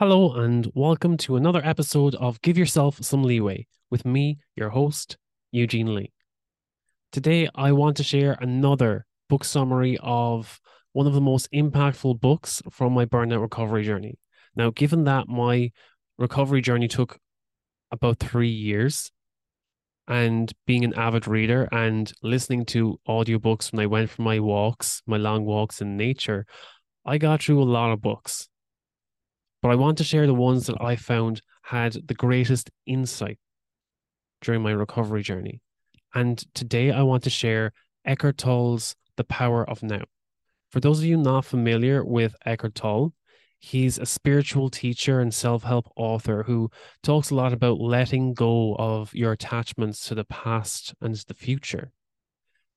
Hello, and welcome to another episode of Give Yourself Some Leeway with me, your host, Eugene Lee. Today, I want to share another book summary of one of the most impactful books from my burnout recovery journey. Now, given that my recovery journey took about three years, and being an avid reader and listening to audiobooks when I went for my walks, my long walks in nature, I got through a lot of books but I want to share the ones that I found had the greatest insight during my recovery journey. And today I want to share Eckhart Tolle's The Power of Now. For those of you not familiar with Eckhart Tolle, he's a spiritual teacher and self help author who talks a lot about letting go of your attachments to the past and the future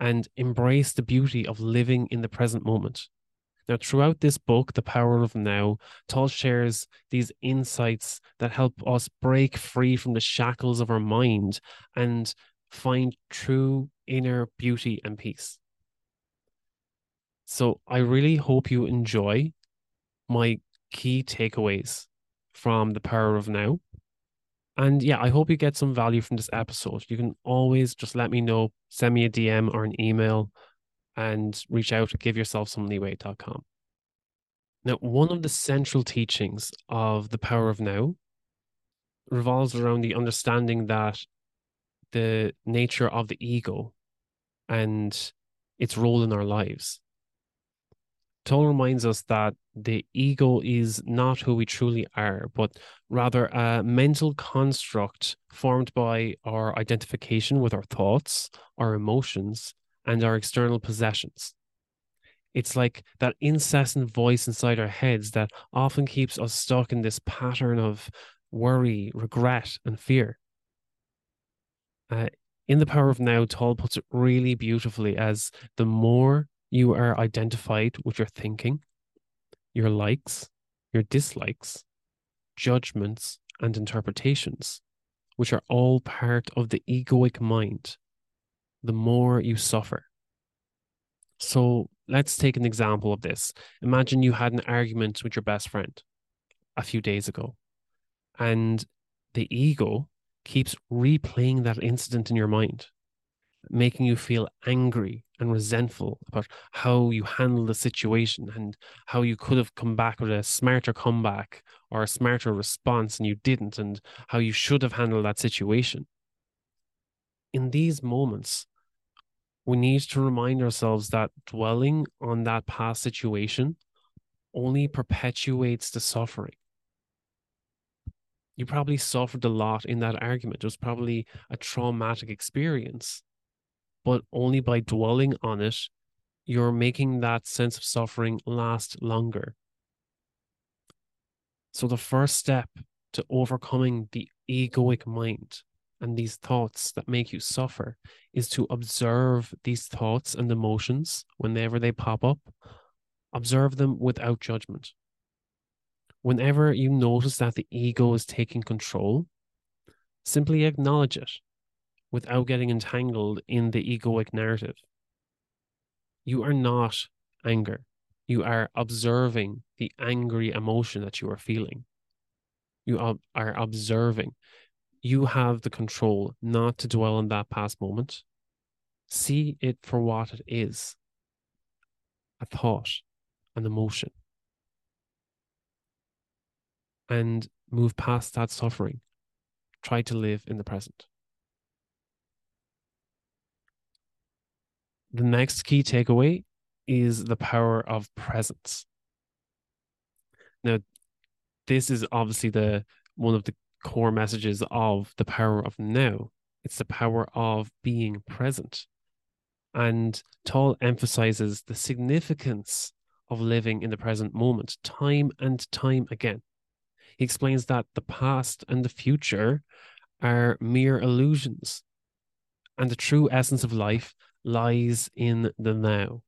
and embrace the beauty of living in the present moment. Now, throughout this book, The Power of Now, Tolle shares these insights that help us break free from the shackles of our mind and find true inner beauty and peace. So, I really hope you enjoy my key takeaways from The Power of Now. And yeah, I hope you get some value from this episode. You can always just let me know, send me a DM or an email and reach out to giveyourselfsomeleeway.com. Now, one of the central teachings of the power of now revolves around the understanding that the nature of the ego and its role in our lives. Tolle reminds us that the ego is not who we truly are, but rather a mental construct formed by our identification with our thoughts, our emotions, and our external possessions. It's like that incessant voice inside our heads that often keeps us stuck in this pattern of worry, regret, and fear. Uh, in The Power of Now, Tolle puts it really beautifully as the more you are identified with your thinking, your likes, your dislikes, judgments, and interpretations, which are all part of the egoic mind, the more you suffer. So let's take an example of this. Imagine you had an argument with your best friend a few days ago, and the ego keeps replaying that incident in your mind, making you feel angry and resentful about how you handled the situation and how you could have come back with a smarter comeback or a smarter response and you didn't, and how you should have handled that situation. In these moments, we need to remind ourselves that dwelling on that past situation only perpetuates the suffering. You probably suffered a lot in that argument. It was probably a traumatic experience. But only by dwelling on it, you're making that sense of suffering last longer. So, the first step to overcoming the egoic mind and these thoughts that make you suffer is to observe these thoughts and emotions whenever they pop up. Observe them without judgment. Whenever you notice that the ego is taking control, simply acknowledge it without getting entangled in the egoic narrative. You are not anger. You are observing the angry emotion that you are feeling. You are observing you have the control not to dwell on that past moment. See it for what it is a thought, an emotion, and move past that suffering. Try to live in the present. The next key takeaway is the power of presence. Now, this is obviously the one of the core messages of the power of now. It's the power of being present. And Tolle emphasizes the significance of living in the present moment time and time again. He explains that the past and the future are mere illusions, and the true essence of life lies in the now.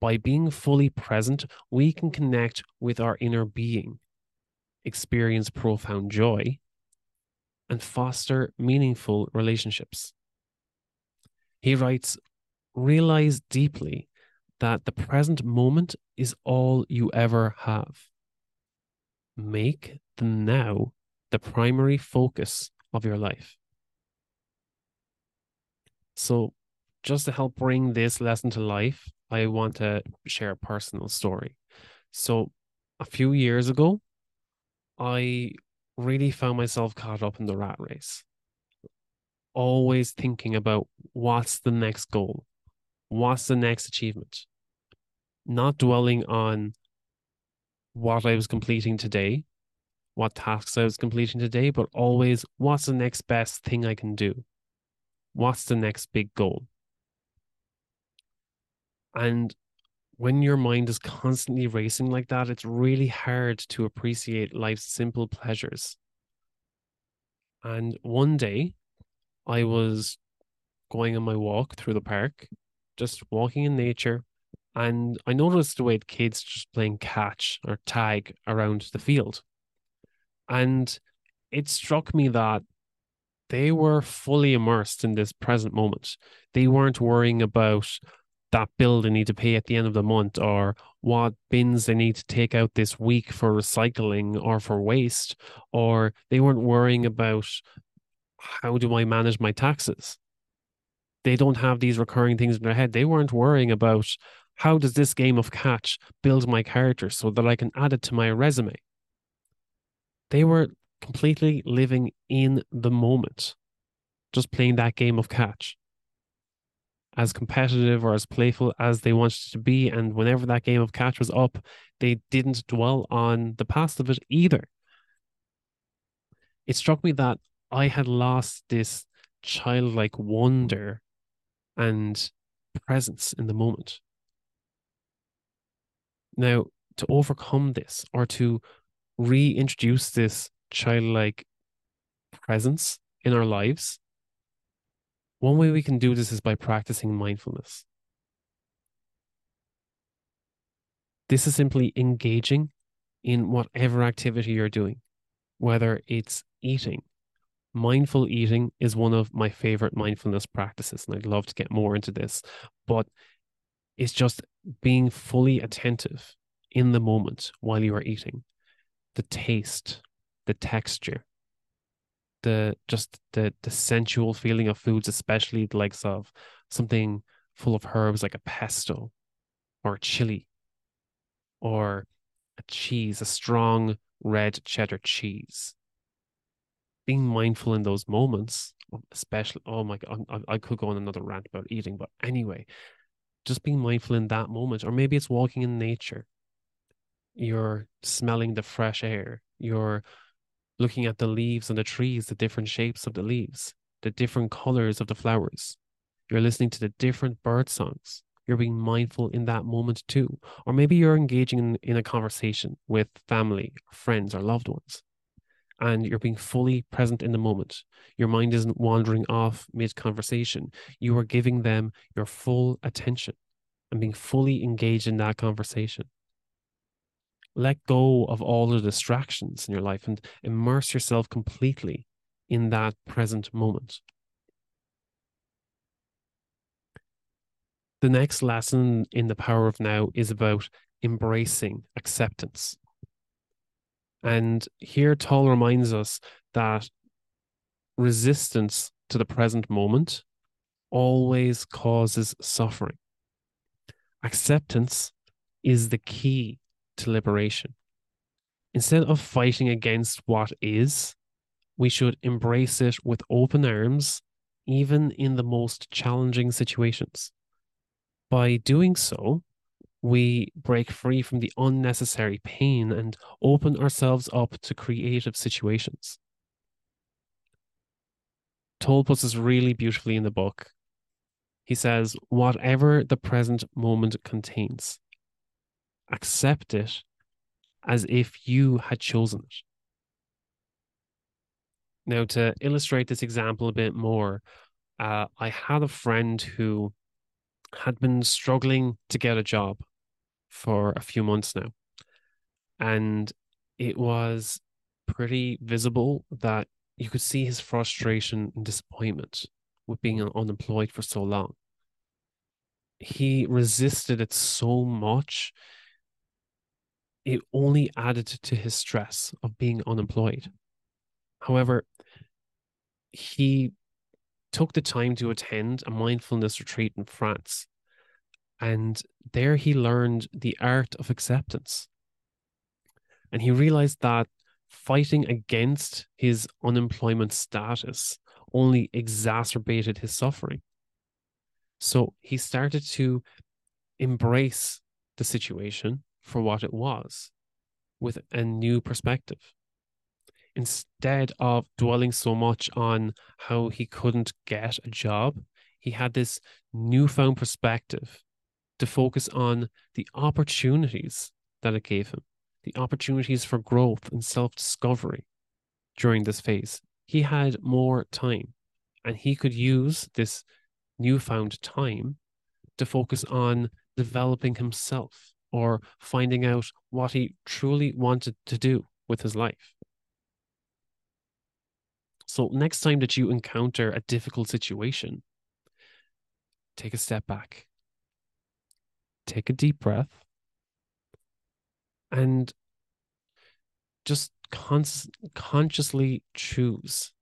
By being fully present, we can connect with our inner being experience profound joy, and foster meaningful relationships. He writes, realize deeply that the present moment is all you ever have. make the now the primary focus of your life. So, just to help bring this lesson to life, I want to share a personal story. So, a few years ago, I really found myself caught up in the rat race. Always thinking about what's the next goal? What's the next achievement? Not dwelling on what I was completing today, what tasks I was completing today, but always what's the next best thing I can do? What's the next big goal? And when your mind is constantly racing like that, it's really hard to appreciate life's simple pleasures. And one day, I was going on my walk through the park, just walking in nature, and I noticed the way the kids just playing catch or tag around the field. And it struck me that they were fully immersed in this present moment. They weren't worrying about that bill they need to pay at the end of the month or what bins they need to take out this week for recycling or for waste, or they weren't worrying about how do I manage my taxes. They don't have these recurring things in their head. They weren't worrying about how does this game of catch build my character so that I can add it to my resume. They were completely living in the moment, just playing that game of catch as competitive or as playful as they wanted to be. And whenever that game of catch was up, they didn't dwell on the past of it either. It struck me that I had lost this childlike wonder and presence in the moment. Now, to overcome this or to reintroduce this childlike presence in our lives, one way we can do this is by practicing mindfulness. This is simply engaging in whatever activity you're doing, whether it's eating. Mindful eating is one of my favorite mindfulness practices, and I'd love to get more into this, but it's just being fully attentive in the moment while you are eating. The taste, the texture, the just the the sensual feeling of foods, especially the likes of something full of herbs like a pesto or a chili or a cheese, a strong red cheddar cheese. Being mindful in those moments, especially, oh my God, I, I could go on another rant about eating, but anyway, just being mindful in that moment, or maybe it's walking in nature. You're smelling the fresh air. You're looking at the leaves on the trees, the different shapes of the leaves, the different colors of the flowers. You're listening to the different bird songs. You're being mindful in that moment too. Or maybe you're engaging in, in a conversation with family, friends, or loved ones. And you're being fully present in the moment. Your mind isn't wandering off mid conversation. You are giving them your full attention and being fully engaged in that conversation let go of all the distractions in your life and immerse yourself completely in that present moment. The next lesson in the power of now is about embracing acceptance. And here, Tolle reminds us that resistance to the present moment always causes suffering. Acceptance is the key to liberation. Instead of fighting against what is, we should embrace it with open arms, even in the most challenging situations. By doing so, we break free from the unnecessary pain and open ourselves up to creative situations. Tolle puts this really beautifully in the book. He says, whatever the present moment contains, accept it as if you had chosen it. Now, to illustrate this example a bit more, uh, I had a friend who had been struggling to get a job for a few months now. And it was pretty visible that you could see his frustration and disappointment with being unemployed for so long. He resisted it so much it only added to his stress of being unemployed. However, he took the time to attend a mindfulness retreat in France. And there he learned the art of acceptance. And he realized that fighting against his unemployment status only exacerbated his suffering. So he started to embrace the situation for what it was with a new perspective. Instead of dwelling so much on how he couldn't get a job, he had this newfound perspective to focus on the opportunities that it gave him, the opportunities for growth and self discovery during this phase. He had more time and he could use this newfound time to focus on developing himself or finding out what he truly wanted to do with his life. So, next time that you encounter a difficult situation, take a step back, take a deep breath, and just con- consciously choose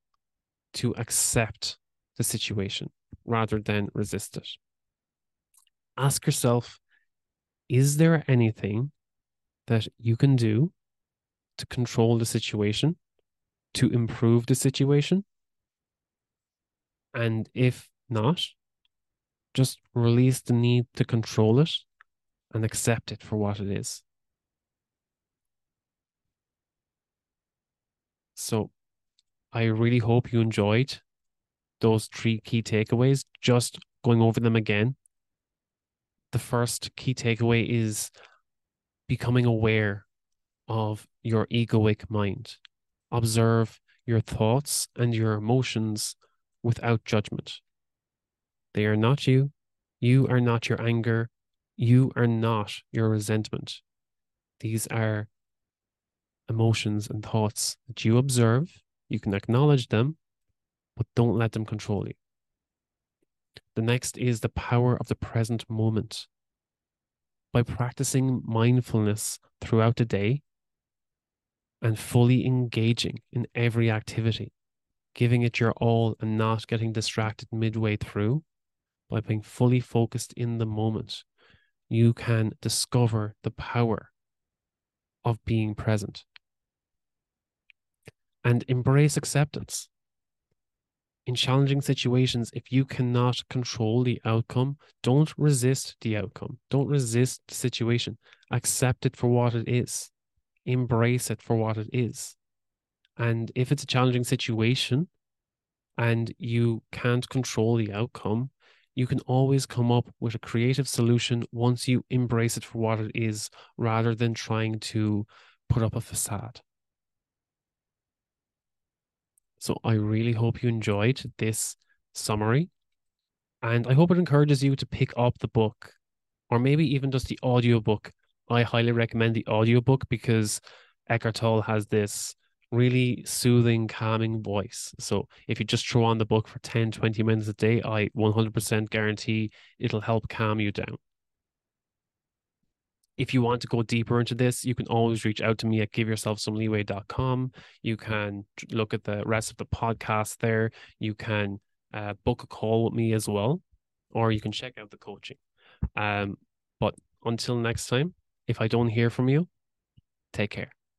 to accept the situation rather than resist it. Ask yourself is there anything that you can do to control the situation, to improve the situation? And if not, just release the need to control it and accept it for what it is. So I really hope you enjoyed those three key takeaways, just going over them again the first key takeaway is becoming aware of your egoic mind. Observe your thoughts and your emotions without judgment. They are not you. You are not your anger. You are not your resentment. These are emotions and thoughts that you observe. You can acknowledge them, but don't let them control you. The next is the power of the present moment. By practicing mindfulness throughout the day and fully engaging in every activity, giving it your all and not getting distracted midway through, by being fully focused in the moment, you can discover the power of being present and embrace acceptance in challenging situations, if you cannot control the outcome, don't resist the outcome. Don't resist the situation. Accept it for what it is. Embrace it for what it is. And if it's a challenging situation and you can't control the outcome, you can always come up with a creative solution once you embrace it for what it is rather than trying to put up a facade. So I really hope you enjoyed this summary. And I hope it encourages you to pick up the book or maybe even just the audiobook. I highly recommend the audiobook because Eckhart Tolle has this really soothing, calming voice. So if you just throw on the book for 10, 20 minutes a day, I 100% guarantee it'll help calm you down if you want to go deeper into this, you can always reach out to me at giveyourselfsomeleeway.com. You can look at the rest of the podcast there. You can uh, book a call with me as well, or you can check out the coaching. Um, but until next time, if I don't hear from you, take care.